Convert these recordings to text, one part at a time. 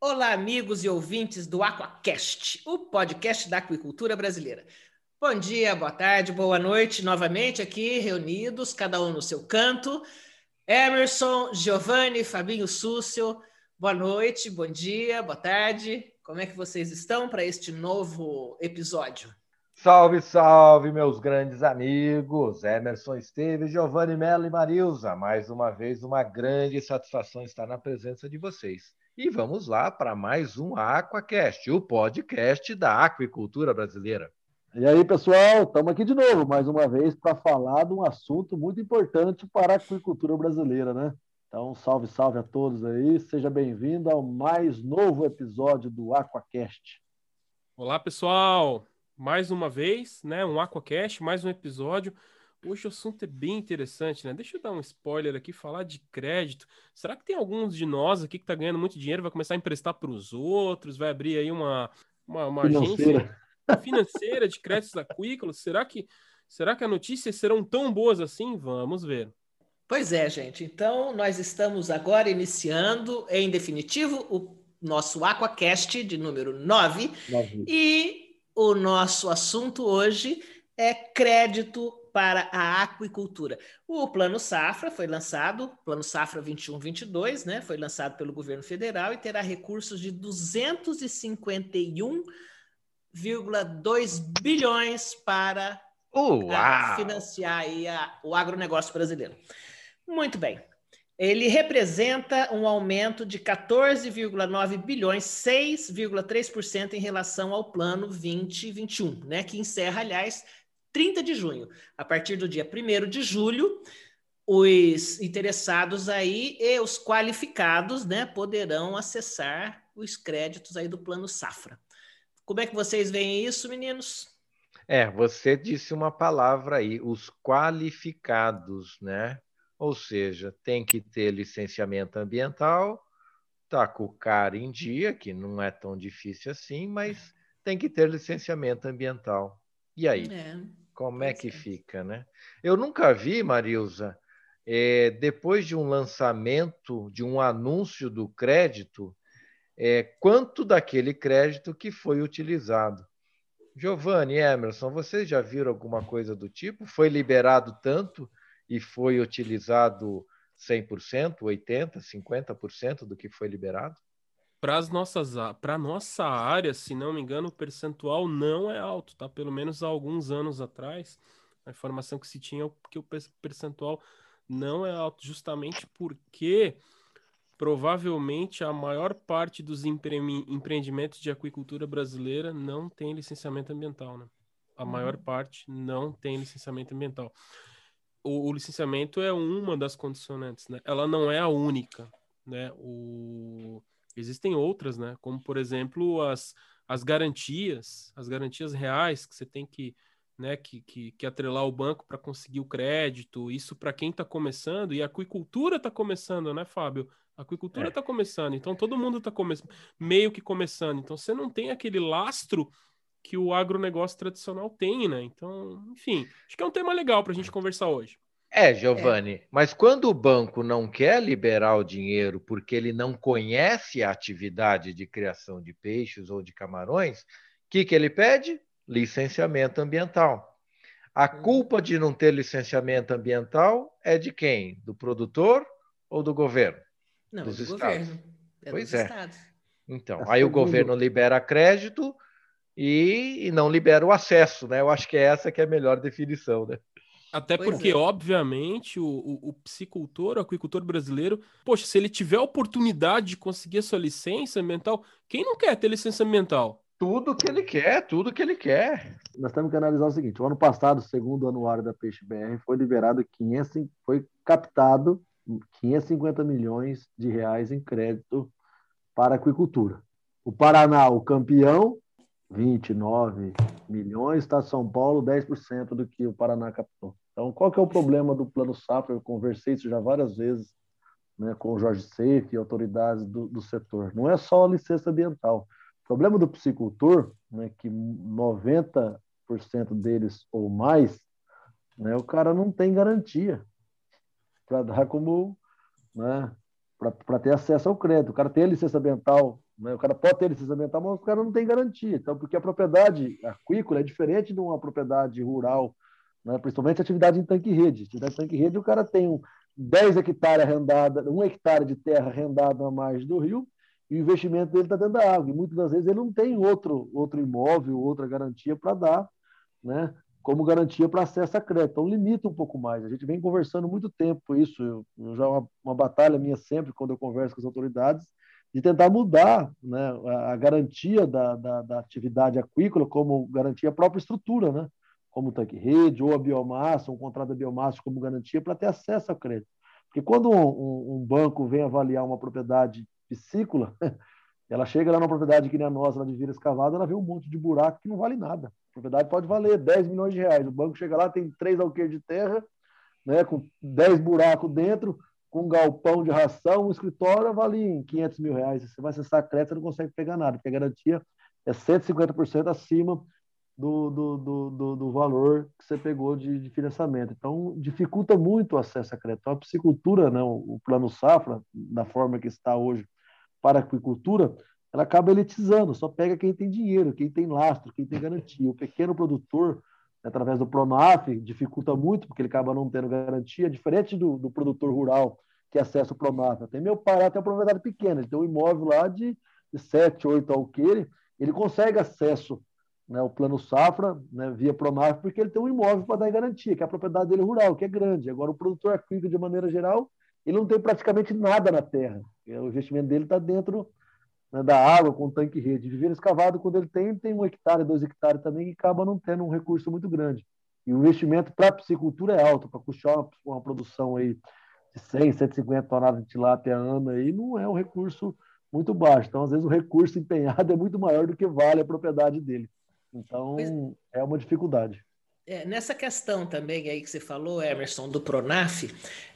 Olá, amigos e ouvintes do Aquacast, o podcast da aquicultura brasileira. Bom dia, boa tarde, boa noite, novamente aqui reunidos, cada um no seu canto. Emerson, Giovanni, Fabinho Súcio, boa noite, bom dia, boa tarde. Como é que vocês estão para este novo episódio? Salve, salve, meus grandes amigos, Emerson Esteves, Giovanni Mello e Marilza. Mais uma vez, uma grande satisfação estar na presença de vocês. E vamos lá para mais um Aquacast, o podcast da aquicultura brasileira. E aí, pessoal, estamos aqui de novo, mais uma vez, para falar de um assunto muito importante para a aquicultura brasileira, né? Então, salve, salve a todos aí, seja bem-vindo ao mais novo episódio do Aquacast. Olá, pessoal! Mais uma vez, né? Um Aquacast, mais um episódio. Hoje o assunto é bem interessante, né? Deixa eu dar um spoiler aqui, falar de crédito. Será que tem alguns de nós aqui que está ganhando muito dinheiro, vai começar a emprestar para os outros, vai abrir aí uma, uma, uma agência financeira de créditos aquícolas? Será que, será que as notícias serão tão boas assim? Vamos ver. Pois é, gente. Então, nós estamos agora iniciando, em definitivo, o nosso Aquacast de número 9. 9. E o nosso assunto hoje é crédito para a aquicultura. O Plano Safra foi lançado, Plano Safra 21-22, né? Foi lançado pelo governo federal e terá recursos de 251,2 bilhões para uh, financiar a, o agronegócio brasileiro. Muito bem. Ele representa um aumento de 14,9 bilhões, 6,3% em relação ao plano 2021, né, que encerra, aliás, 30 de junho. A partir do dia 1 de julho, os interessados aí e os qualificados né, poderão acessar os créditos aí do Plano Safra. Como é que vocês veem isso, meninos? É, você disse uma palavra aí, os qualificados, né? Ou seja, tem que ter licenciamento ambiental, tá com o cara em dia, que não é tão difícil assim, mas tem que ter licenciamento ambiental. E aí? É. Como é que é. fica, né? Eu nunca vi, Marilza, é, depois de um lançamento, de um anúncio do crédito, é, quanto daquele crédito que foi utilizado. Giovanni, Emerson, vocês já viram alguma coisa do tipo? Foi liberado tanto e foi utilizado 100%, 80%, 50% do que foi liberado? Para as nossas para nossa área, se não me engano, o percentual não é alto, tá? Pelo menos há alguns anos atrás, a informação que se tinha é que o percentual não é alto, justamente porque provavelmente a maior parte dos empre empreendimentos de aquicultura brasileira não tem licenciamento ambiental, né? A uhum. maior parte não tem licenciamento ambiental. O, o licenciamento é uma das condicionantes, né? Ela não é a única, né? O Existem outras, né? Como, por exemplo, as, as garantias, as garantias reais que você tem que, né, que, que, que atrelar o banco para conseguir o crédito. Isso para quem está começando, e a aquicultura está começando, né, Fábio? A aquicultura está é. começando, então todo mundo está meio que começando. Então você não tem aquele lastro que o agronegócio tradicional tem, né? Então, enfim, acho que é um tema legal para a gente conversar hoje. É, Giovanni, é. mas quando o banco não quer liberar o dinheiro porque ele não conhece a atividade de criação de peixes ou de camarões, o que, que ele pede? Licenciamento ambiental. A hum. culpa de não ter licenciamento ambiental é de quem? Do produtor ou do governo? Não, dos do estados. governo. É pois é. Estados. Então, é aí o governo libera crédito e, e, não libera o acesso, né? Eu acho que é essa que é a melhor definição, né? Até pois porque, é. obviamente, o, o, o psicultor, o aquicultor brasileiro, poxa, se ele tiver a oportunidade de conseguir a sua licença ambiental, quem não quer ter licença ambiental? Tudo que ele quer, tudo que ele quer. Nós temos que analisar o seguinte: o ano passado, segundo o anuário da Peixe BR, foi liberado 500, foi captado 550 milhões de reais em crédito para a aquicultura. O Paraná, o campeão, 29 milhões, está São Paulo 10% do que o Paraná captou. Então, qual que é o problema do Plano Safra? Eu conversei isso já várias vezes né, com o Jorge Seif e autoridades do, do setor. Não é só a licença ambiental. O problema do piscicultor, né, que 90% deles ou mais, né, o cara não tem garantia para dar como, né, para ter acesso ao crédito. O cara tem a licença ambiental Né? O cara pode ter licença ambiental, mas o cara não tem garantia. Então, porque a propriedade aquícola é diferente de uma propriedade rural, né? principalmente atividade em tanque-rede. Atividade em tanque-rede, o cara tem um 10 hectares arrendada, um hectare de terra arrendado na margem do rio, e o investimento dele está dentro da água. E muitas das vezes ele não tem outro, outro imóvel, outra garantia para dar, né? como garantia para acesso a crédito. Então, limita um pouco mais. A gente vem conversando muito tempo isso. Eu, já uma, uma batalha minha sempre, quando eu converso com as autoridades, de tentar mudar né, a, garantia da, da, da, atividade aquícola como garantia a própria estrutura, né? como tanque-rede, ou a biomassa, um contrato da biomassa como garantia para ter acesso ao crédito. Porque quando um, um, banco vem avaliar uma propriedade piscícola, ela chega lá na propriedade que nem a nossa, lá de Vila Escavada, ela vê um monte de buraco que não vale nada. A propriedade pode valer 10 milhões de reais. O banco chega lá, tem três alqueires de terra, né, com 10 buracos dentro, com um galpão de ração, um escritório vale 500 mil reais. Você vai acessar crédito, você não consegue pegar nada, porque a garantia é 150% acima do, do, do, do, valor que você pegou de, de, financiamento. Então, dificulta muito o acesso a crédito. Então, a piscicultura, né, o plano safra, da forma que está hoje para a aquicultura, ela acaba elitizando, só pega quem tem dinheiro, quem tem lastro, quem tem garantia. O pequeno produtor, através do Pronaf, dificulta muito, porque ele acaba não tendo garantia, diferente do, do produtor rural que acessa o Pronaf. Tem meu pai tem uma propriedade pequena, ele tem um imóvel lá de, de 7, 8 alqueires, ele consegue acesso né, ao plano safra né, via Pronaf, porque ele tem um imóvel para dar garantia, que é a propriedade dele rural, que é grande. Agora, o produtor aquícola, de maneira geral, ele não tem praticamente nada na terra. O investimento dele está dentro né, da água, com tanque rede. Viver escavado, quando ele tem, tem um hectare, dois hectares também, e acaba não tendo um recurso muito grande. E o investimento para a piscicultura é alto, para custear uma, uma, produção aí de 100, 150 toneladas de tilápia ano, aí não é um recurso muito baixo. Então, às vezes, o recurso empenhado é muito maior do que vale a propriedade dele. Então, é uma dificuldade. É, nessa questão também aí que você falou, Emerson, do Pronaf,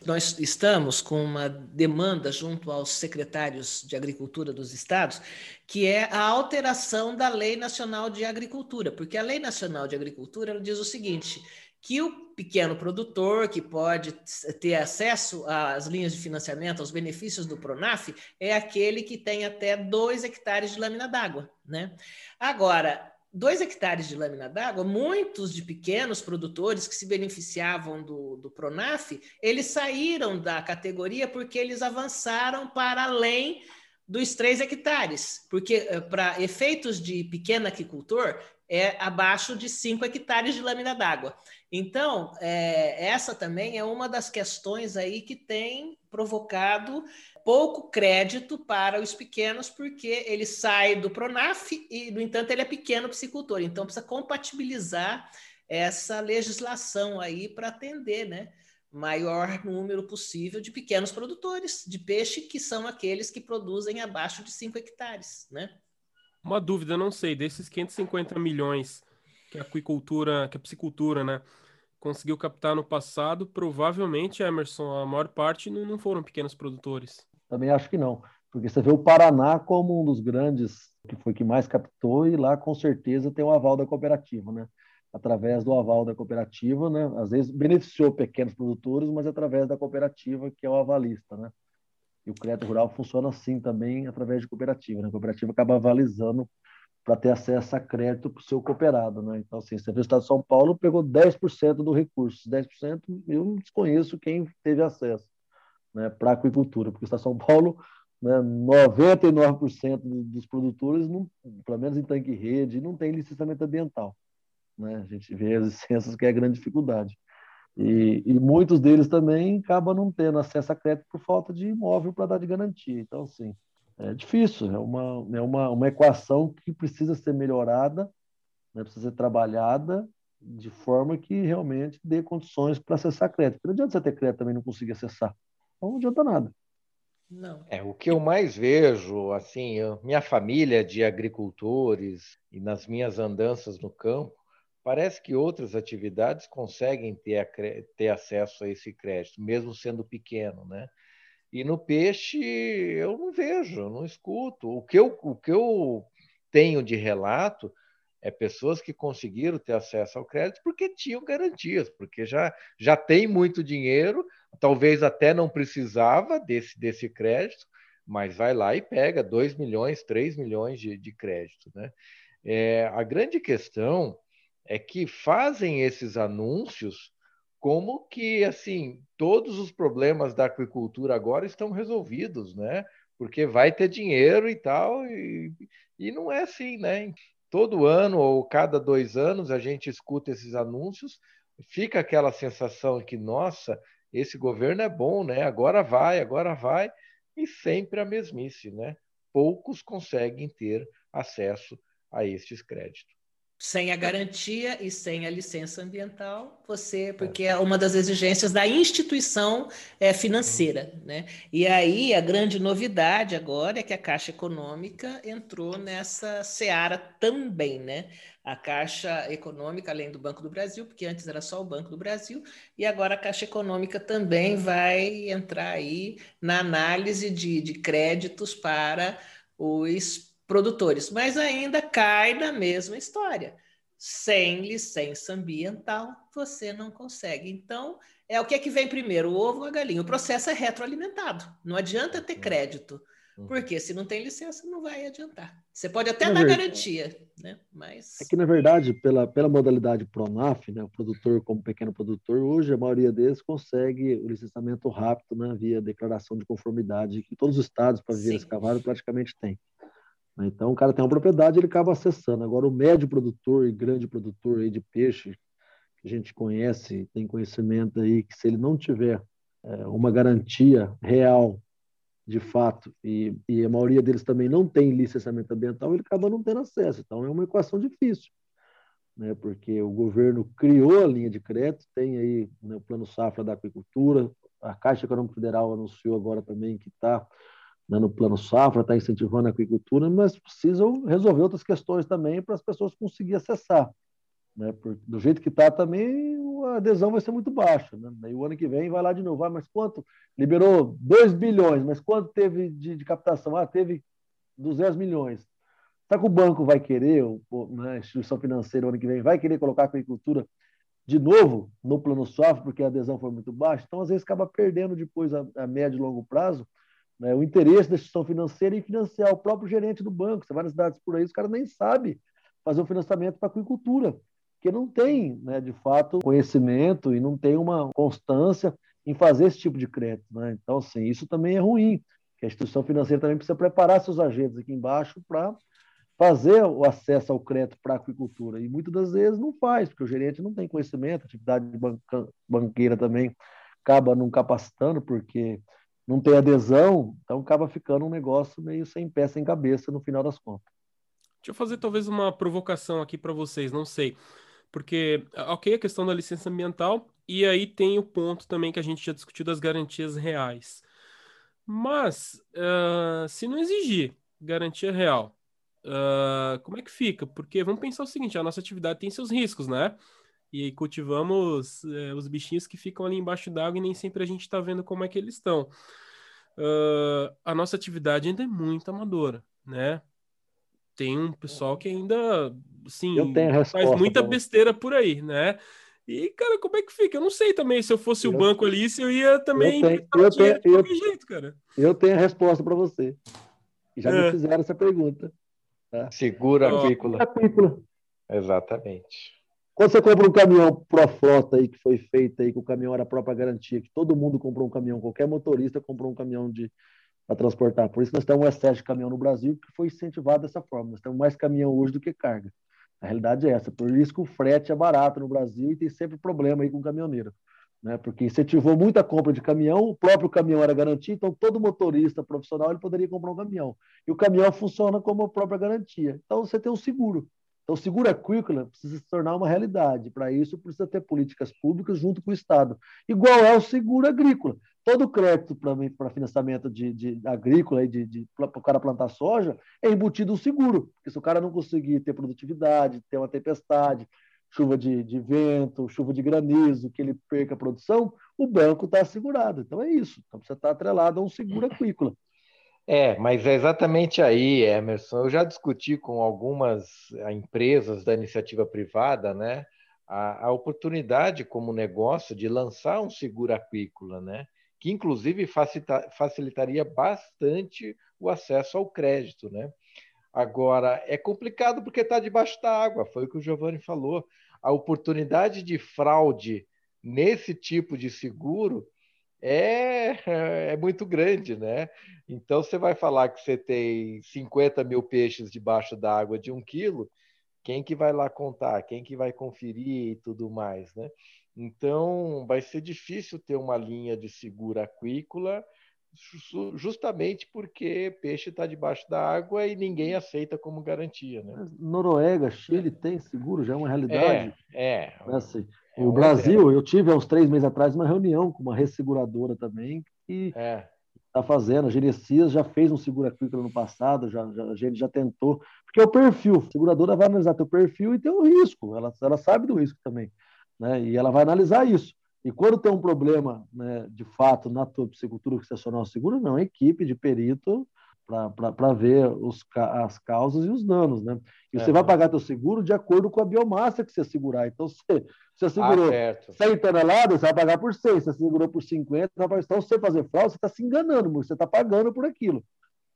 nós estamos com uma demanda junto aos secretários de Agricultura dos estados, que é a alteração da Lei Nacional de Agricultura, porque a Lei Nacional de Agricultura diz o seguinte, que o pequeno produtor que pode ter acesso às linhas de financiamento, aos benefícios do Pronaf, é aquele que tem até dois hectares de lâmina d'água, né? Agora, dois hectares de lâmina d'água, muitos de pequenos produtores que se beneficiavam do, do Pronaf, eles saíram da categoria porque eles avançaram para além dos três hectares, porque eh, para efeitos de pequeno aquicultor é abaixo de cinco hectares de lâmina d'água. Então, é, essa também é uma das questões aí que tem provocado pouco crédito para os pequenos, porque ele sai do Pronaf e, no entanto, ele é pequeno piscicultor. Então, precisa compatibilizar essa legislação aí para atender, né? Maior número possível de pequenos produtores de peixe, que são aqueles que produzem abaixo de 5 hectares, né? Uma dúvida, não sei, desses 550 milhões que a aquicultura, que a piscicultura, né, conseguiu captar no passado, provavelmente, Emerson, a maior parte não, não foram pequenos produtores. Também acho que não, porque você vê o Paraná como um dos grandes, que foi que mais captou, e lá com certeza tem o aval da cooperativa, né? Através do aval da cooperativa, né? Às vezes beneficiou pequenos produtores, mas através da cooperativa, que é o avalista, né? E o crédito rural funciona assim também através de cooperativa, né? A cooperativa acaba avalizando para ter acesso a crédito para o seu cooperado, né? Então, assim, você vê o Estado de São Paulo pegou 10% do recurso, 10% eu desconheço quem teve acesso né, para a aquicultura, porque de São Paulo, né, 99% dos produtores, não, pelo menos em tanque rede, não tem licenciamento ambiental. Né? A gente vê as licenças que é a grande dificuldade. E, e, muitos deles também acabam não tendo acesso a crédito por falta de imóvel para dar de garantia. Então, assim, é difícil, é uma, é uma, uma equação que precisa ser melhorada, né, precisa ser trabalhada de forma que realmente dê condições para acessar crédito. Não adianta você ter crédito também não conseguir acessar. Então não adianta nada. Não. É, o que eu mais vejo, assim, eu, minha família de agricultores e nas minhas andanças no campo, parece que outras atividades conseguem ter, ter acesso a esse crédito, mesmo sendo pequeno, né? E no peixe eu não vejo, eu não escuto. O que eu, o que eu tenho de relato é pessoas que conseguiram ter acesso ao crédito porque tinham garantias, porque já, já tem muito dinheiro, talvez até não precisava desse, desse crédito, mas vai lá e pega 2 milhões, 3 milhões de, de crédito. Né? É, a grande questão é que fazem esses anúncios como que assim todos os problemas da aquicultura agora estão resolvidos, né? Porque vai ter dinheiro e tal, e, e não é assim, né? Todo ano ou cada dois anos a gente escuta esses anúncios, fica aquela sensação que, nossa, esse governo é bom, né? Agora vai, agora vai, e sempre a mesmice, né? Poucos conseguem ter acesso a estes créditos. Sem a garantia e sem a licença ambiental, você, porque é uma das exigências da instituição é, financeira, né? E aí a grande novidade agora é que a Caixa Econômica entrou nessa seara também, né? A Caixa Econômica, além do Banco do Brasil, porque antes era só o Banco do Brasil, e agora a Caixa Econômica também vai entrar aí na análise de, de créditos para os produtores, mas ainda cai na mesma história. Sem licença ambiental, você não consegue. Então, é o que é que vem primeiro, o ovo ou a galinha? O processo é retroalimentado. Não adianta ter uhum. crédito, uhum. porque se não tem licença, não vai adiantar. Você pode até na dar verdade, garantia, né? Mas é que na verdade, pela, pela modalidade Pronaf, né, o produtor como pequeno produtor, hoje a maioria deles consegue o licenciamento rápido, né, via declaração de conformidade que todos os estados para viver escavado praticamente têm. Né? Então, o cara tem uma propriedade, ele acaba acessando. Agora, o médio produtor e grande produtor aí de peixe, que a gente conhece, tem conhecimento aí, que se ele não tiver é, uma garantia real, de fato, e, e, a maioria deles também não tem licenciamento ambiental, ele acaba não tendo acesso. Então, é uma equação difícil, né? porque o governo criou a linha de crédito, tem aí né, o Plano Safra da Aquicultura, a Caixa Econômica Federal anunciou agora também que está né, no plano safra, está incentivando a agricultura, mas precisam resolver outras questões também para as pessoas conseguirem acessar. Né? Do jeito que está também, a adesão vai ser muito baixa. Né? Aí o ano que vem vai lá de novo, vai, mas quanto? Liberou 2 bilhões, mas quanto teve de, de captação? Ah, teve 200 milhões. Será que o banco vai querer, né, a instituição financeira, ano que vem, vai querer colocar a agricultura de novo no plano safra, porque a adesão foi muito baixa? Então, às vezes, acaba perdendo depois a, a médio e longo prazo né, o interesse da instituição financeira em financiar o próprio gerente do banco. Você vai nas cidades por aí, os caras nem sabem fazer um financiamento para a aquicultura, porque não tem, né, de fato, conhecimento e não tem uma constância em fazer esse tipo de crédito. Né? Então, assim, isso também é ruim, que a instituição financeira também precisa preparar seus agentes aqui embaixo para fazer o acesso ao crédito para a aquicultura. E muitas das vezes não faz, porque o gerente não tem conhecimento, a atividade banqueira também acaba não capacitando, porque não tem adesão, então acaba ficando um negócio meio sem pé, sem cabeça no final das contas. Deixa eu fazer talvez uma provocação aqui para vocês, não sei. Porque, ok, a questão da licença ambiental, e aí tem o ponto também que a gente já discutiu das garantias reais. Mas, uh, se não exigir garantia real, uh, como é que fica? Porque vamos pensar o seguinte: a nossa atividade tem seus riscos, né? E cultivamos é, os bichinhos que ficam ali embaixo d'água e nem sempre a gente está vendo como é que eles estão. Uh, a nossa atividade ainda é muito amadora, né? Tem um pessoal que ainda, assim, faz muita besteira por aí, né? E, cara, como é que fica? Eu não sei também se eu fosse eu, o banco ali, se eu ia também eu tenho, eu tenho, eu, jeito, cara. Eu tenho a resposta para você. Já é. me fizeram essa pergunta. Tá? Segura a pícola. Exatamente. Quando você compra um caminhão Pro Frota aí, que foi feito aí, que o caminhão era a própria garantia, que todo mundo comprou um caminhão, qualquer motorista comprou um caminhão de para transportar. Por isso nós temos um excesso de caminhão no Brasil, que foi incentivado dessa forma. Nós temos mais caminhão hoje do que carga. A realidade é essa. Por isso que o frete é barato no Brasil e tem sempre problema aí com o caminhoneiro. Né? Porque incentivou muita compra de caminhão, o próprio caminhão era garantia, então todo motorista profissional ele poderia comprar um caminhão. E o caminhão funciona como a própria garantia. Então você tem um seguro. Então, o seguro aquícola precisa se tornar uma realidade. Para isso, precisa ter políticas públicas junto com o Estado. Igual é o seguro agrícola. Todo crédito para financiamento de, de agrícola, de, de, para o cara plantar soja, é embutido um seguro. Porque se o cara não conseguir ter produtividade, ter uma tempestade, chuva de, de vento, chuva de granizo, que ele perca a produção, o banco está assegurado. Então é isso. Então você está atrelado a um seguro aquícola. É, mas é exatamente aí, Emerson. Eu já discuti com algumas eh, empresas da iniciativa privada, né, a, a oportunidade como negócio de lançar um seguro aquícola, né, que inclusive facilita, facilitaria bastante o acesso ao crédito, né? Agora, é complicado porque está debaixo da água, foi o que o Giovanni falou. A oportunidade de fraude nesse tipo de seguro é, é muito grande, né? Então, você vai falar que você tem 50 mil peixes debaixo da água de um quilo, quem que vai lá contar? Quem que vai conferir e tudo mais, né? Então, vai ser difícil ter uma linha de seguro aquícola justamente porque peixe está debaixo da água e ninguém aceita como garantia. Né? Noruega, Chile tem seguro, já é uma realidade. É, é. Assim, é o Brasil, eu tive há uns três meses atrás uma reunião com uma resseguradora também que é está fazendo. A Genesias já fez um seguro aquícola no passado, já, já, a gente já tentou. Porque é o perfil, a seguradora vai analisar teu perfil e tem um risco, ela, ela sabe do risco também. Né? E ela vai analisar isso. E quando tem um problema, né, de fato, na tua psicultura que você acionar o seguro, não, é equipe de perito para ver os, as causas e os danos, né? E é, você vai pagar teu seguro de acordo com a biomassa que você segurar. Então, se você segurou ah, 100 toneladas, você vai pagar por 100. Se você segurou por 50, você vai pagar... Então, se você fazer fraude, você está se enganando, você está pagando por aquilo.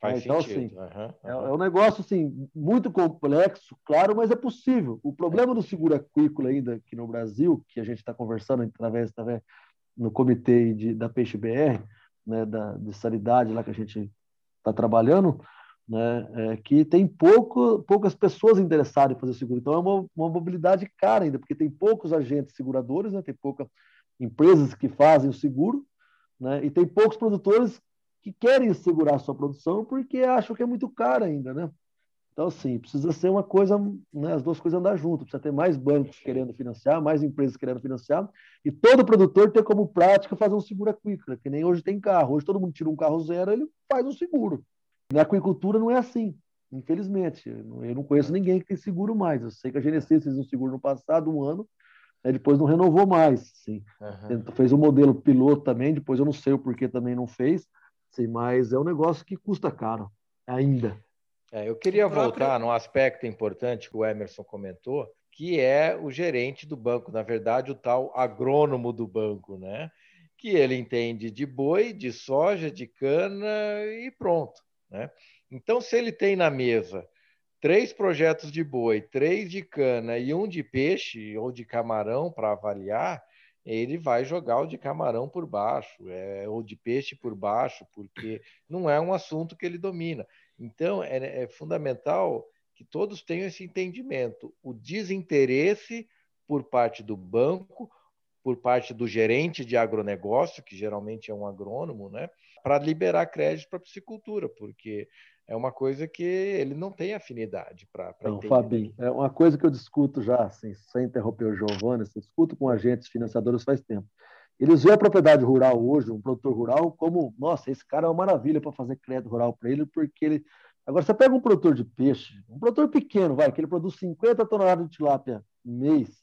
Faz então, sentido. Assim, uhum, uhum. É, é, um negócio assim, muito complexo, claro, mas é possível. O problema do seguro aquícola ainda aqui no Brasil, que a gente está conversando através, através no comitê de, da Peixe BR, né, da, de sanidade lá que a gente está trabalhando, né, é que tem pouco, poucas pessoas interessadas em fazer seguro. Então é uma, uma mobilidade cara ainda, porque tem poucos agentes seguradores, né, tem poucas empresas que fazem o seguro, né, e tem poucos produtores que querem segurar a sua produção porque acham que é muito caro ainda, né? Então, assim, precisa ser uma coisa, né, as duas coisas andar junto, precisa ter mais bancos querendo financiar, mais empresas querendo financiar, e todo produtor ter como prática fazer um seguro aquícola, que nem hoje tem carro. Hoje todo mundo tira um carro zero, ele faz um seguro. Na aquicultura não é assim, infelizmente. Eu não conheço ninguém que tem seguro mais. Eu sei que a Genesis fez um seguro no passado, um ano, né, depois não renovou mais. Sim. Uhum. Fez um modelo piloto também, depois eu não sei o porquê também não fez, Sim, mas é um negócio que custa caro ainda. É, eu queria voltar num aspecto importante que o Emerson comentou, que é o gerente do banco, na verdade, o tal agrônomo do banco, né? Que ele entende de boi, de soja, de cana e pronto, né? Então, se ele tem na mesa três projetos de boi, três de cana e um de peixe ou de camarão para avaliar, ele vai jogar o de camarão por baixo, é, ou de peixe por baixo, porque não é um assunto que ele domina. Então, é, é fundamental que todos tenham esse entendimento. O desinteresse por parte do banco, por parte do gerente de agronegócio, que geralmente é um agrônomo, né, para liberar crédito para a piscicultura, porque é uma coisa que ele não tem afinidade para entender. Fabinho, é uma coisa que eu discuto já, assim, sem interromper o Giovanni, eu discuto com agentes financiadores faz tempo. Eles veem a propriedade rural hoje, um produtor rural, como, nossa, esse cara é uma maravilha para fazer crédito rural para ele, porque ele. Agora, você pega um produtor de peixe, um produtor pequeno, vai, que ele produz 50 toneladas de tilápia mês,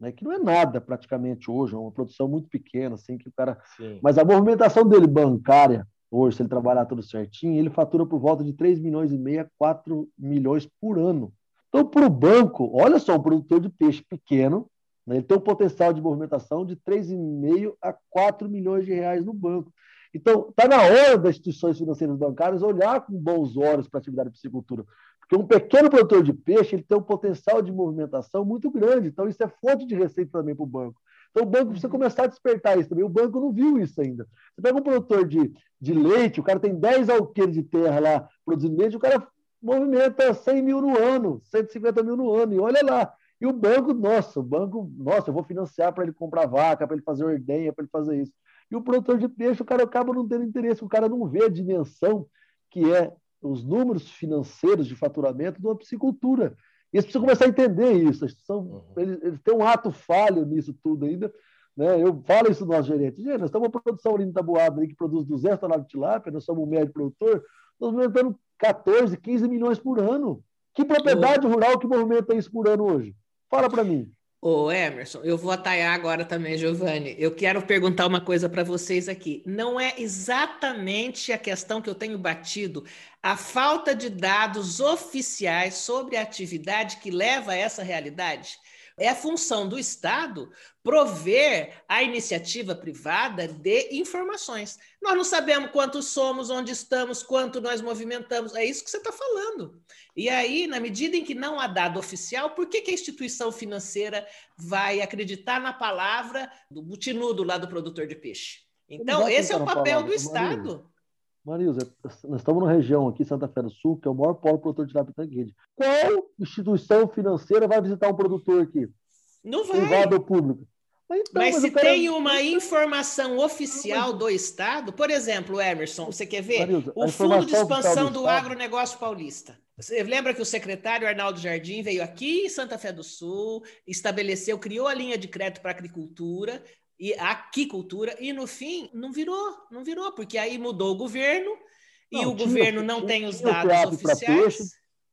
né, que não é nada praticamente hoje, é uma produção muito pequena, assim, que o cara. Sim. Mas a movimentação dele bancária, hoje, se ele trabalhar tudo certinho, ele fatura por volta de 3 milhões e meio a 4 milhões por ano. Então, para o banco, olha só, um produtor de peixe pequeno, ele tem um potencial de movimentação de 3,5 a 4 milhões de reais no banco. Então, está na hora das instituições financeiras bancárias olhar com bons olhos para a atividade de piscicultura. Porque um pequeno produtor de peixe ele tem um potencial de movimentação muito grande. Então, isso é fonte de receita também para o banco. Então, o banco precisa uhum. começar a despertar isso também. O banco não viu isso ainda. Você pega um produtor de, de leite, o cara tem 10 alqueires de terra lá produzindo leite, o cara movimenta 100 mil no ano, 150 mil no ano, e olha lá. E o banco, nossa, o banco, nossa, eu vou financiar para ele comprar vaca, para ele fazer ordenha, para ele fazer isso. E o produtor de peixe, o cara acaba não tendo interesse, o cara não vê a dimensão que é os números financeiros de faturamento de uma piscicultura. E eles precisam começar a entender isso. Eles, são, uhum. eles, eles têm um ato falho nisso tudo ainda. Né? Eu falo isso no nosso gerente. Gente, nós estamos uma produção ali em Tabuado ali, que produz 200 toneladas de tilápia, nós somos um médio produtor, nós movimentando 14, 15 milhões por ano. Que propriedade rural que movimenta isso por ano hoje? Fala para mim. Ô, Emerson, eu vou atalhar agora também, Giovanni. Eu quero perguntar uma coisa para vocês aqui. Não é exatamente a questão que eu tenho batido, a falta de dados oficiais sobre a atividade que leva a essa realidade? É a função do Estado prover a iniciativa privada de informações. Nós não sabemos quantos somos, onde estamos, quanto nós movimentamos. É isso que você está falando. E aí, na medida em que não há dado oficial, por que, que a instituição financeira vai acreditar na palavra do butinudo lá do produtor de peixe? Então, esse é o papel do Estado. Marisa, nós estamos numa região aqui, Santa Fé do Sul, que é o maior polo produtor de lápis tanguede. Qual instituição financeira vai visitar um produtor aqui? Não vai. Privado ou público? Então, mas, mas se tem uma informação oficial do Estado, por exemplo, Emerson, você quer ver? Marilza, o Fundo de Expansão do, do Agronegócio Paulista. Você lembra que o secretário Arnaldo Jardim veio aqui em Santa Fé do Sul, estabeleceu, criou a linha de crédito para a agricultura, e aquicultura, e no fim não virou, não virou, porque aí mudou o governo não, e o tinha, governo não tinha, tem os dados oficiais. Peixe,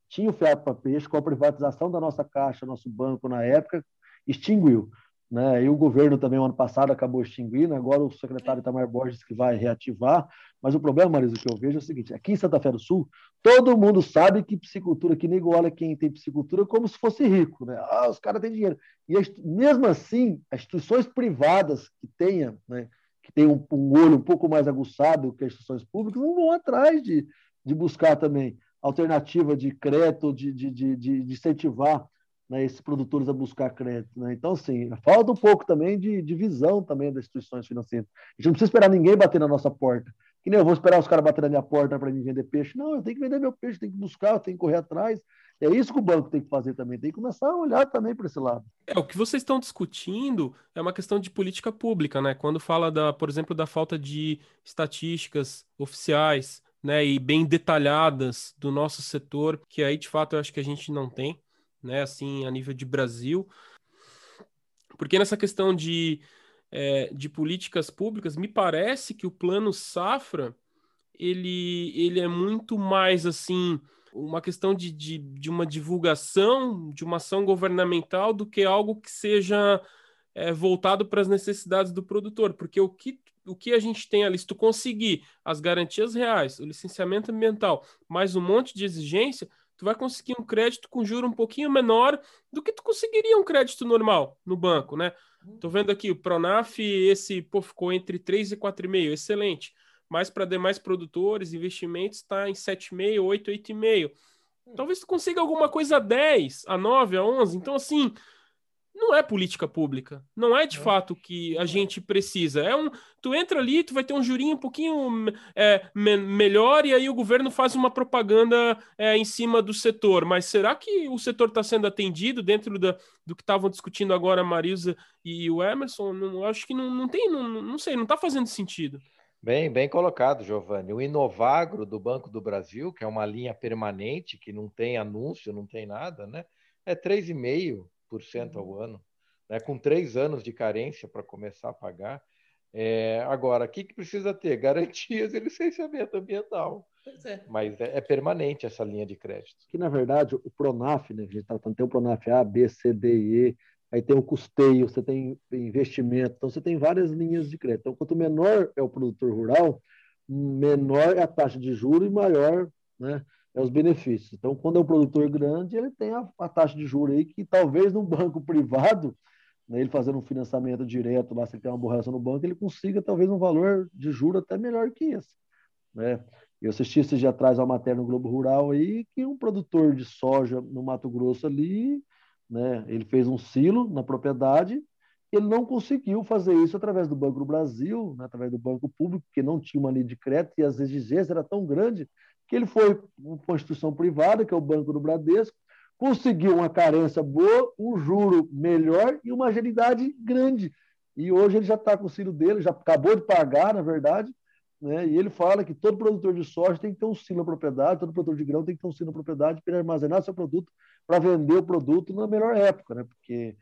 tinha o FIAP para peixe, com a privatização da nossa caixa, nosso banco na época, extinguiu. Né? E o governo também, ano passado, acabou extinguindo, agora o secretário Itamar Borges que vai reativar. Mas o problema, Marisa, que eu vejo é o seguinte: aqui em Santa Fé do Sul, todo mundo sabe que psicultura, que nego olha quem tem psicultura como se fosse rico. Né? Ah, os caras têm dinheiro. E mesmo assim, as instituições privadas que tenham, né, que têm um, um, olho um pouco mais aguçado que as instituições públicas, não vão atrás de, de buscar também alternativa de crédito, de, de, de, de incentivar né, esses produtores a buscar crédito. Né? Então, assim, falta um pouco também de, de visão também das instituições financeiras. A gente não precisa esperar ninguém bater na nossa porta. Que nem eu vou esperar os caras bater na minha porta para mim vender peixe. Não, eu tenho que vender meu peixe, tenho que buscar, eu tenho que correr atrás. É isso que o banco tem que fazer também, tem que começar a olhar também para esse lado. É, o que vocês estão discutindo é uma questão de política pública, né? Quando fala, da, por exemplo, da falta de estatísticas oficiais, né, e bem detalhadas do nosso setor, que aí de fato eu acho que a gente não tem né? Assim, a nível de Brasil. Porque nessa questão de, é, de políticas públicas, me parece que o plano safra ele, ele é muito mais assim uma questão de, de, de uma divulgação, de uma ação governamental, do que algo que seja é, voltado para as necessidades do produtor. Porque o que, o que a gente tem ali, se tu conseguir as garantias reais, o licenciamento ambiental, mais um monte de exigência, tu vai conseguir um crédito com juro um pouquinho menor do que tu conseguiria um crédito normal no banco, né? Tô vendo aqui, o Pronaf, esse, pô, ficou entre 3 e 4,5, excelente. Mas para demais produtores, investimentos, está em 7,5, 8, 8,5. Talvez tu consiga alguma coisa a 10, a 9, a 11. Então, assim, não é política pública. Não é de é. fato que a gente precisa. É um, tu entra ali, tu vai ter um jurinho um pouquinho é, me, melhor e aí o governo faz uma propaganda é, em cima do setor. Mas será que o setor está sendo atendido dentro da, do que estavam discutindo agora a Marisa e o Emerson? Não, acho que não, não tem, não, não sei, não está fazendo sentido. Bem, bem colocado, Giovanni. O Inovagro do Banco do Brasil, que é uma linha permanente, que não tem anúncio, não tem nada, né? É 3,5 ao uhum. ano, né? com três anos de carência para começar a pagar. É, agora, o que, que precisa ter? Garantias e licenciamento ambiental. É. Mas é, é, permanente essa linha de crédito. Que, na verdade, o PRONAF, né, a gente está falando, tem o PRONAF A, B, C, D e E, aí tem o custeio, você tem investimento, então você tem várias linhas de crédito. Então, quanto menor é o produtor rural, menor é a taxa de juros e maior né, é os benefícios. Então, quando é um produtor grande, ele tem a, a taxa de juros aí que talvez num banco privado, né, ele fazendo um financiamento direto lá, se ele tem uma borracha no banco, ele consiga talvez um valor de juros até melhor que esse. Né? Eu assisti esses dias atrás uma matéria no Globo Rural aí que um produtor de soja no Mato Grosso ali, né, ele fez um silo na propriedade, ele não conseguiu fazer isso através do Banco do Brasil, né, através do Banco Público, porque não tinha uma linha de crédito e as exigências eram tão grandes que ele foi uma instituição privada, que é o Banco do Bradesco, conseguiu uma carência boa, um juro melhor e uma agilidade grande. E hoje ele já está com o silo dele, já acabou de pagar, na verdade, né? e ele fala que todo produtor de soja tem que ter um silo na propriedade, todo produtor de grão tem que ter um silo na propriedade para armazenar seu produto, para vender o produto na melhor época, né? porque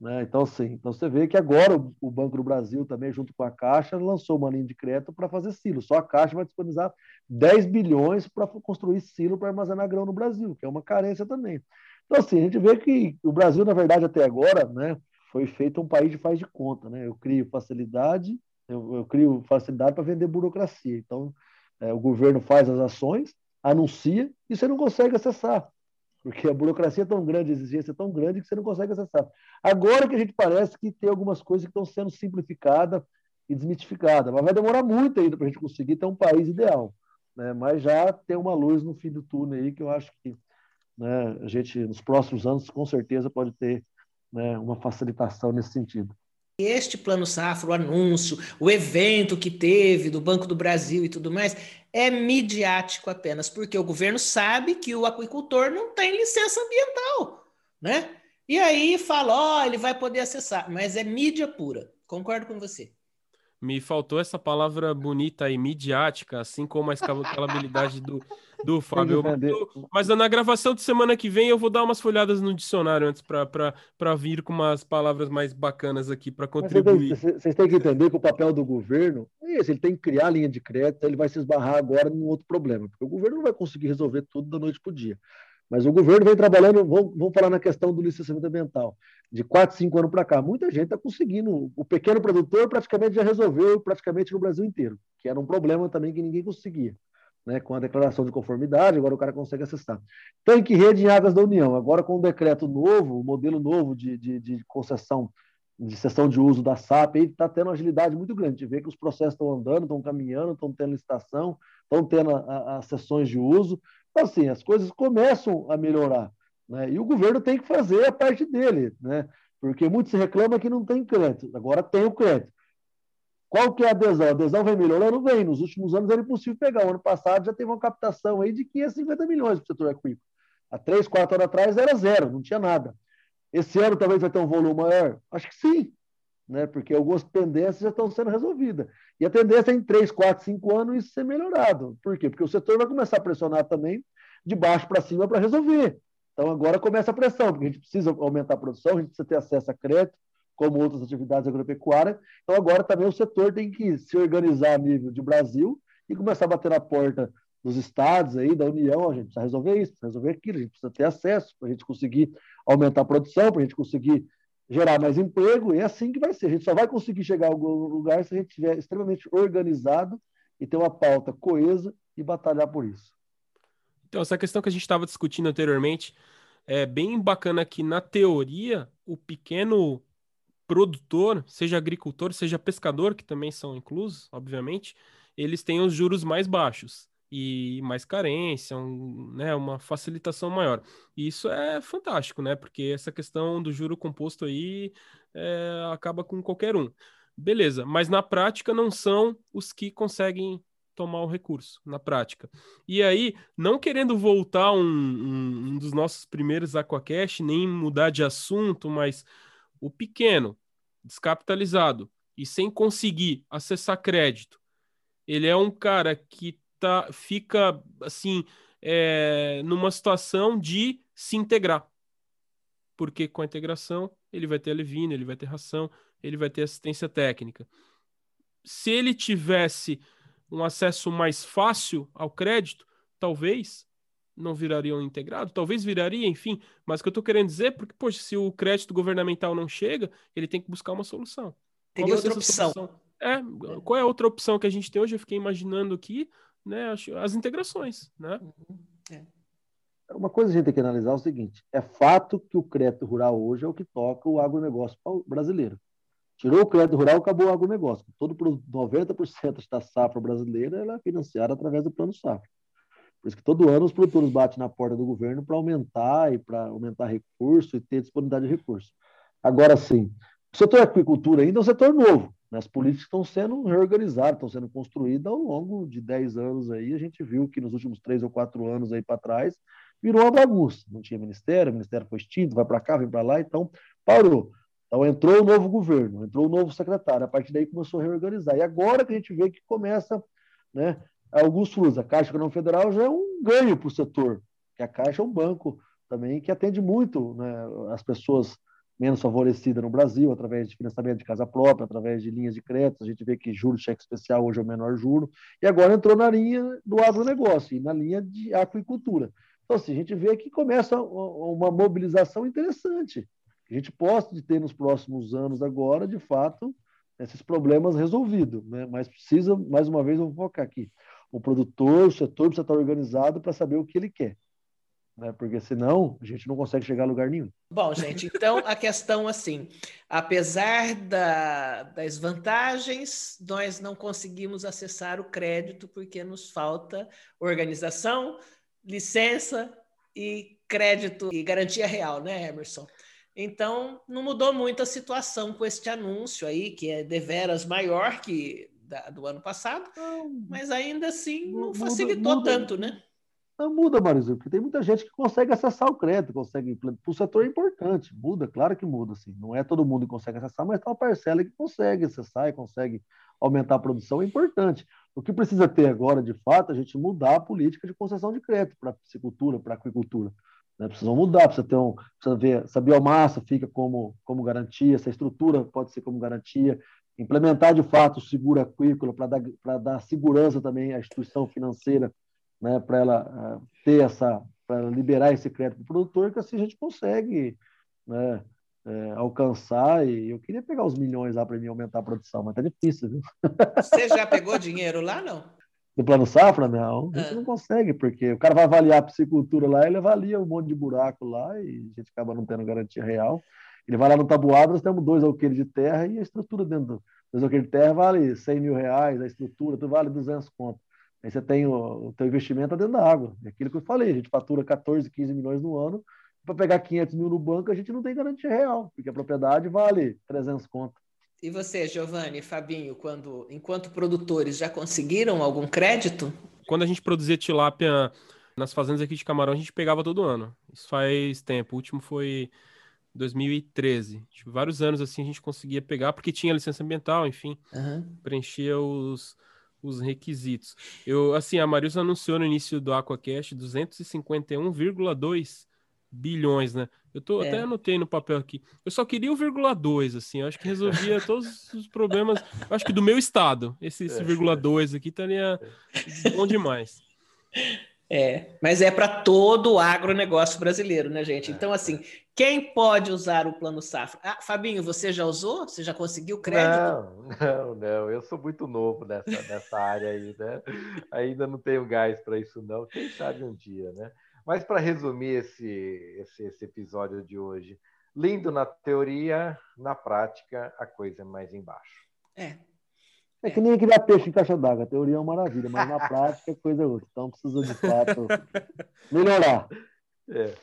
né? Então, sim, então você vê que agora o, Banco do Brasil, também junto com a Caixa, lançou uma linha de crédito para fazer silo. Só a Caixa vai disponibilizar 10 bilhões para construir silo para armazenar grão no Brasil, que é uma carência também. Então, assim, a gente vê que o Brasil, na verdade, até agora, né, foi feito um país de faz de conta. Né? Eu crio facilidade, eu, eu crio facilidade para vender burocracia. Então, é, o governo faz as ações, anuncia, e você não consegue acessar. Porque a burocracia é tão grande, a exigência é tão grande que você não consegue acessar. Agora que a gente parece que tem algumas coisas que estão sendo simplificadas e desmitificadas, mas vai demorar muito ainda para a gente conseguir ter um país ideal. Né? Mas já tem uma luz no fim do túnel aí que eu acho que né, a gente, nos próximos anos, com certeza pode ter né, uma facilitação nesse sentido. Este plano safra, o anúncio, o evento que teve do Banco do Brasil e tudo mais, é midiático apenas, porque o governo sabe que o aquicultor não tem licença ambiental, né? E aí fala, ó, oh, ele vai poder acessar, mas é mídia pura. Concordo com você. Me faltou essa palavra bonita e midiática, assim como a escalabilidade do, do Fábio. Mas na gravação de semana que vem eu vou dar umas folhadas no dicionário antes para vir com umas palavras mais bacanas aqui para contribuir. Vocês têm que entender que o papel do governo é esse, ele tem que criar a linha de crédito, ele vai se esbarrar agora num outro problema, porque o governo não vai conseguir resolver tudo da noite para o dia. Mas o governo vem trabalhando, vamos, falar na questão do licenciamento ambiental, de 4, 5 anos para cá. Muita gente está conseguindo. O pequeno produtor praticamente já resolveu, praticamente no Brasil inteiro, que era um problema também que ninguém conseguia. Né, com a declaração de conformidade, agora o cara consegue acessar. Tanque rede em águas da União, agora com o decreto novo, o modelo novo de, de, de concessão, de cessão de uso da SAP, está tendo uma agilidade muito grande. A gente vê que os processos estão andando, estão caminhando, estão tendo licitação, estão tendo as sessões de uso, então, assim, as coisas começam a melhorar. Né? E o governo tem que fazer a parte dele, né? porque muito se reclama que não tem crédito. Agora tem o crédito. Qual que é a adesão? A adesão vem melhorando? Vem. Nos últimos anos era impossível pegar. O ano passado já teve uma captação aí de 550 milhões para o setor aquícola. Há três, quatro anos atrás era zero, não tinha nada. Esse ano talvez vai ter um volume maior? Acho que sim né? porque algumas tendências já estão sendo resolvidas. E a tendência é em 3, 4, 5 anos isso ser melhorado. Por quê? Porque o setor vai começar a pressionar também de baixo para cima para resolver. Então agora começa a pressão, porque a gente precisa aumentar a produção, a gente precisa ter acesso a crédito, como outras atividades agropecuárias. Então agora também o setor tem que se organizar a nível de Brasil e começar a bater na porta dos estados aí, da União, a gente precisa resolver isso, precisa resolver aquilo, a gente precisa ter acesso para a gente conseguir aumentar a produção, para a gente conseguir gerar mais emprego, e é assim que vai ser. A gente só vai conseguir chegar a algum lugar se a gente estiver extremamente organizado e ter uma pauta coesa e batalhar por isso. Então, essa questão que a gente estava discutindo anteriormente é bem bacana que, na teoria, o pequeno produtor, seja agricultor, seja pescador, que também são inclusos, obviamente, eles têm os juros mais baixos e mais carência, um, né, uma facilitação maior. E isso é fantástico, né? Porque essa questão do juro composto aí é, acaba com qualquer um. Beleza, mas na prática não são os que conseguem tomar o recurso, na prática. E aí, não querendo voltar um, um, um dos nossos primeiros Aquacast, nem mudar de assunto, mas o pequeno, descapitalizado e sem conseguir acessar crédito, ele é um cara que tá, fica assim é, numa situação de se integrar. Porque com a integração ele vai ter alevina, ele vai ter ração, ele vai ter assistência técnica. Se ele tivesse um acesso mais fácil ao crédito, talvez não viraria um integrado, talvez viraria, enfim, mas o que eu estou querendo dizer é porque, poxa, se o crédito governamental não chega, ele tem que buscar uma solução. Teria outra opção. É, qual é a outra opção que a gente tem hoje? Eu fiquei imaginando aqui, né, as integrações, né? Uhum. É. Uma coisa que a gente tem que analisar é o seguinte: é fato que o crédito rural hoje é o que toca o agronegócio brasileiro. Tirou o crédito rural, acabou o agronegócio. Todo 90% da safra brasileira ela é financiada através do plano safra. Por isso que todo ano os produtores batem na porta do governo para aumentar e para aumentar recurso e ter disponibilidade de recursos. Agora sim, o setor aquicultura ainda é um setor novo. Né? As políticas estão sendo reorganizadas, estão sendo construídas ao longo de 10 anos aí. A gente viu que nos últimos três ou quatro anos aí para trás virou uma bagunça. Não tinha ministério, o ministério foi extinto, vai para cá, vem para lá, então parou. Então entrou o novo governo, entrou o novo secretário, a partir daí começou a reorganizar. E agora que a gente vê que começa, né, alguns frutos. A Caixa Econômica Federal já é um ganho para o setor, que a Caixa é um banco também que atende muito né, as pessoas menos favorecida no Brasil, através de financiamento de casa própria, através de linhas de crédito. A gente vê que juros cheque especial hoje é o menor juro, e agora entrou na linha do agronegócio e na linha de aquicultura. Então, assim, a gente vê que começa uma mobilização interessante. A gente possa ter nos próximos anos agora, de fato, esses problemas resolvidos, né? mas precisa, mais uma vez, eu vou focar aqui. O produtor, o setor precisa estar organizado para saber o que ele quer. Né? Porque senão a gente não consegue chegar a lugar nenhum. Bom, gente, então a questão assim, apesar da, das vantagens, nós não conseguimos acessar o crédito porque nos falta organização, licença e crédito e garantia real, né, Emerson? Então, não mudou muito a situação com este anúncio aí, que é deveras maior que da, do ano passado, mas ainda assim não facilitou muda, tanto, né? Não muda, Marizu, porque tem muita gente que consegue acessar o crédito, consegue. O setor é importante, muda, claro que muda, assim. Não é todo mundo que consegue acessar, mas tem uma parcela que consegue acessar e consegue aumentar a produção, é importante. O que precisa ter agora, de fato, é a gente mudar a política de concessão de crédito para a piscicultura, para a aquicultura. Né? Precisam mudar, precisa ter um. Precisa ver se a biomassa fica como, como garantia, se a estrutura pode ser como garantia, implementar de fato o seguro aquícola para dar, dar segurança também à instituição financeira né, para ela uh, ter essa, para liberar esse crédito para o produtor, que assim a gente consegue né, é, alcançar. E eu queria pegar os milhões lá para mim aumentar a produção, mas tá difícil, viu? Você já pegou dinheiro lá, não? No plano safra, não, a gente ah. não consegue, porque o cara vai avaliar a piscicultura lá, ele avalia um monte de buraco lá e a gente acaba não tendo garantia real. Ele vai lá no tabuado, nós temos dois alqueires de terra e a estrutura dentro do dois alqueires de terra vale 100 mil reais, a estrutura, tu vale 200 conto. Aí você tem o, o teu investimento dentro da água. É aquilo que eu falei, a gente fatura 14, 15 milhões no ano, para pegar 500 mil no banco, a gente não tem garantia real, porque a propriedade vale 300 conto. E você, Giovanni, Fabinho, quando, enquanto produtores, já conseguiram algum crédito? Quando a gente produzia tilápia nas fazendas aqui de Camarão, a gente pegava todo ano. Isso faz tempo. O último foi 2013. Tipo, vários anos assim a gente conseguia pegar, porque tinha licença ambiental, enfim, uhum. preenchia os, os requisitos. Eu, assim, a Marius anunciou no início do Aquacast 251,2 bilhões, né? Eu tô, é. até anotei no papel aqui. Eu só queria o vírgula 2, assim, eu acho que resolvia todos os problemas, eu acho que do meu estado. Esse, esse é. vírgula 2 aqui estaria bom demais. É, mas é para todo o agronegócio brasileiro, né, gente? Então, assim, quem pode usar o Plano Safra? Ah, Fabinho, você já usou? Você já conseguiu crédito? Não, não, não. Eu sou muito novo nessa, nessa área aí, né? Ainda não tenho gás para isso, não. Quem sabe um dia, né? Mas para resumir esse, esse, esse episódio de hoje, lindo na teoria, na prática, a coisa é mais embaixo. É, é que nem criar peixe em caixa d'água. A teoria é uma maravilha, mas na prática é coisa outra. Então precisa de fato melhorar. É,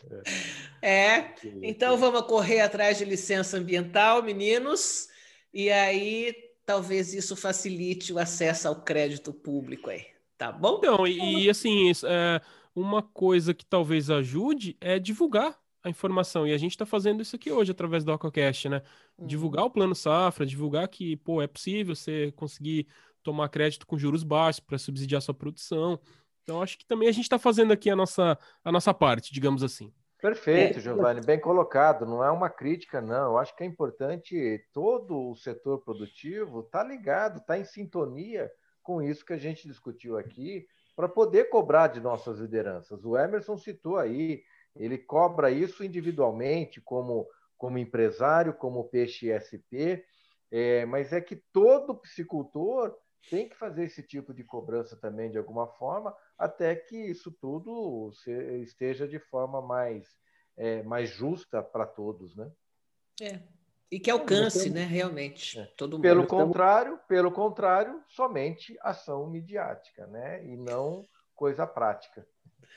é. é, então vamos correr atrás de licença ambiental, meninos, e aí talvez isso facilite o acesso ao crédito público aí, tá bom? Então, e, e assim, é, uma coisa que talvez ajude é divulgar a informação. E a gente está fazendo isso aqui hoje através do AquaCast, né? Uhum. Divulgar o plano safra, divulgar que, pô, é possível você conseguir tomar crédito com juros baixos para subsidiar sua produção. Então, acho que também a gente está fazendo aqui a nossa, a nossa parte, digamos assim. Perfeito, é. Giovanni, bem colocado. Não é uma crítica, não. Eu acho que é importante todo o setor produtivo estar tá ligado, estar tá em sintonia com isso que a gente discutiu aqui, para poder cobrar de nossas lideranças. O Emerson citou aí ele cobra isso individualmente, como, como empresário, como peixe SP, é, mas é que todo piscicultor tem que fazer esse tipo de cobrança também, de alguma forma, até que isso tudo esteja de forma mais, é, mais justa para todos, né? É. E que alcance, né, realmente, é. todo mundo. Pelo contrário, pelo contrário, somente ação midiática, né, e não coisa prática.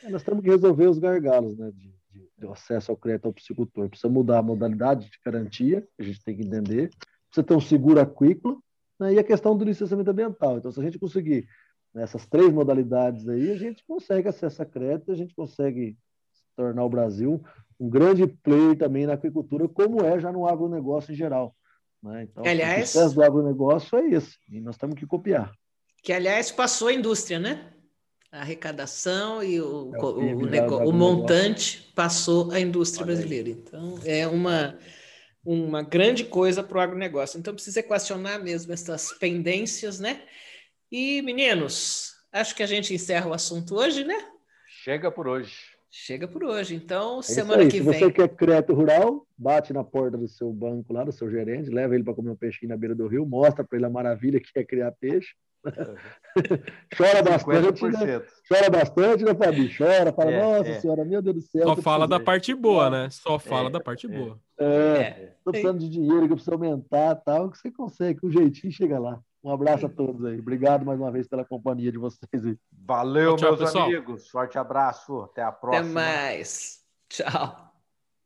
É, nós temos que resolver os gargalos né, de, de, de acesso ao crédito ao psicultor. Precisa mudar a modalidade de garantia, a gente tem que entender. Precisa ter um seguro aquícola né, e a questão do licenciamento ambiental. Então, se a gente conseguir nessas três modalidades aí, a gente consegue acesso a crédito, a gente consegue tornar o Brasil um grande player também na agricultura, como é já no agronegócio em geral. Né? Então, aliás, o sucesso do agronegócio é esse, e nós temos que copiar. Que, aliás, passou a indústria, né? a arrecadação e o, é o, o, o montante passou à indústria brasileira. Então, é uma, uma grande coisa para o agronegócio. Então, precisa equacionar mesmo essas pendências, né? E, meninos, acho que a gente encerra o assunto hoje, né? Chega por hoje. Chega por hoje. Então, é semana que Se vem. Se você quer crédito rural, bate na porta do seu banco lá, do seu gerente, leva ele para comer um peixinho na beira do rio, mostra para ele a maravilha que é criar peixe chora bastante. Né? Chora bastante, né, Fabi? Chora, fala, é, nossa é. senhora, meu Deus do céu. Só fala da parte boa, né? Só fala é, da parte boa. É, tô precisando de dinheiro, que eu preciso aumentar tal, que você consegue, com um jeitinho chega lá. Um abraço a todos aí. Obrigado mais uma vez pela companhia de vocês aí. Valeu, tchau, meus pessoal. amigos. Forte abraço. Até a próxima. Até mais. Tchau.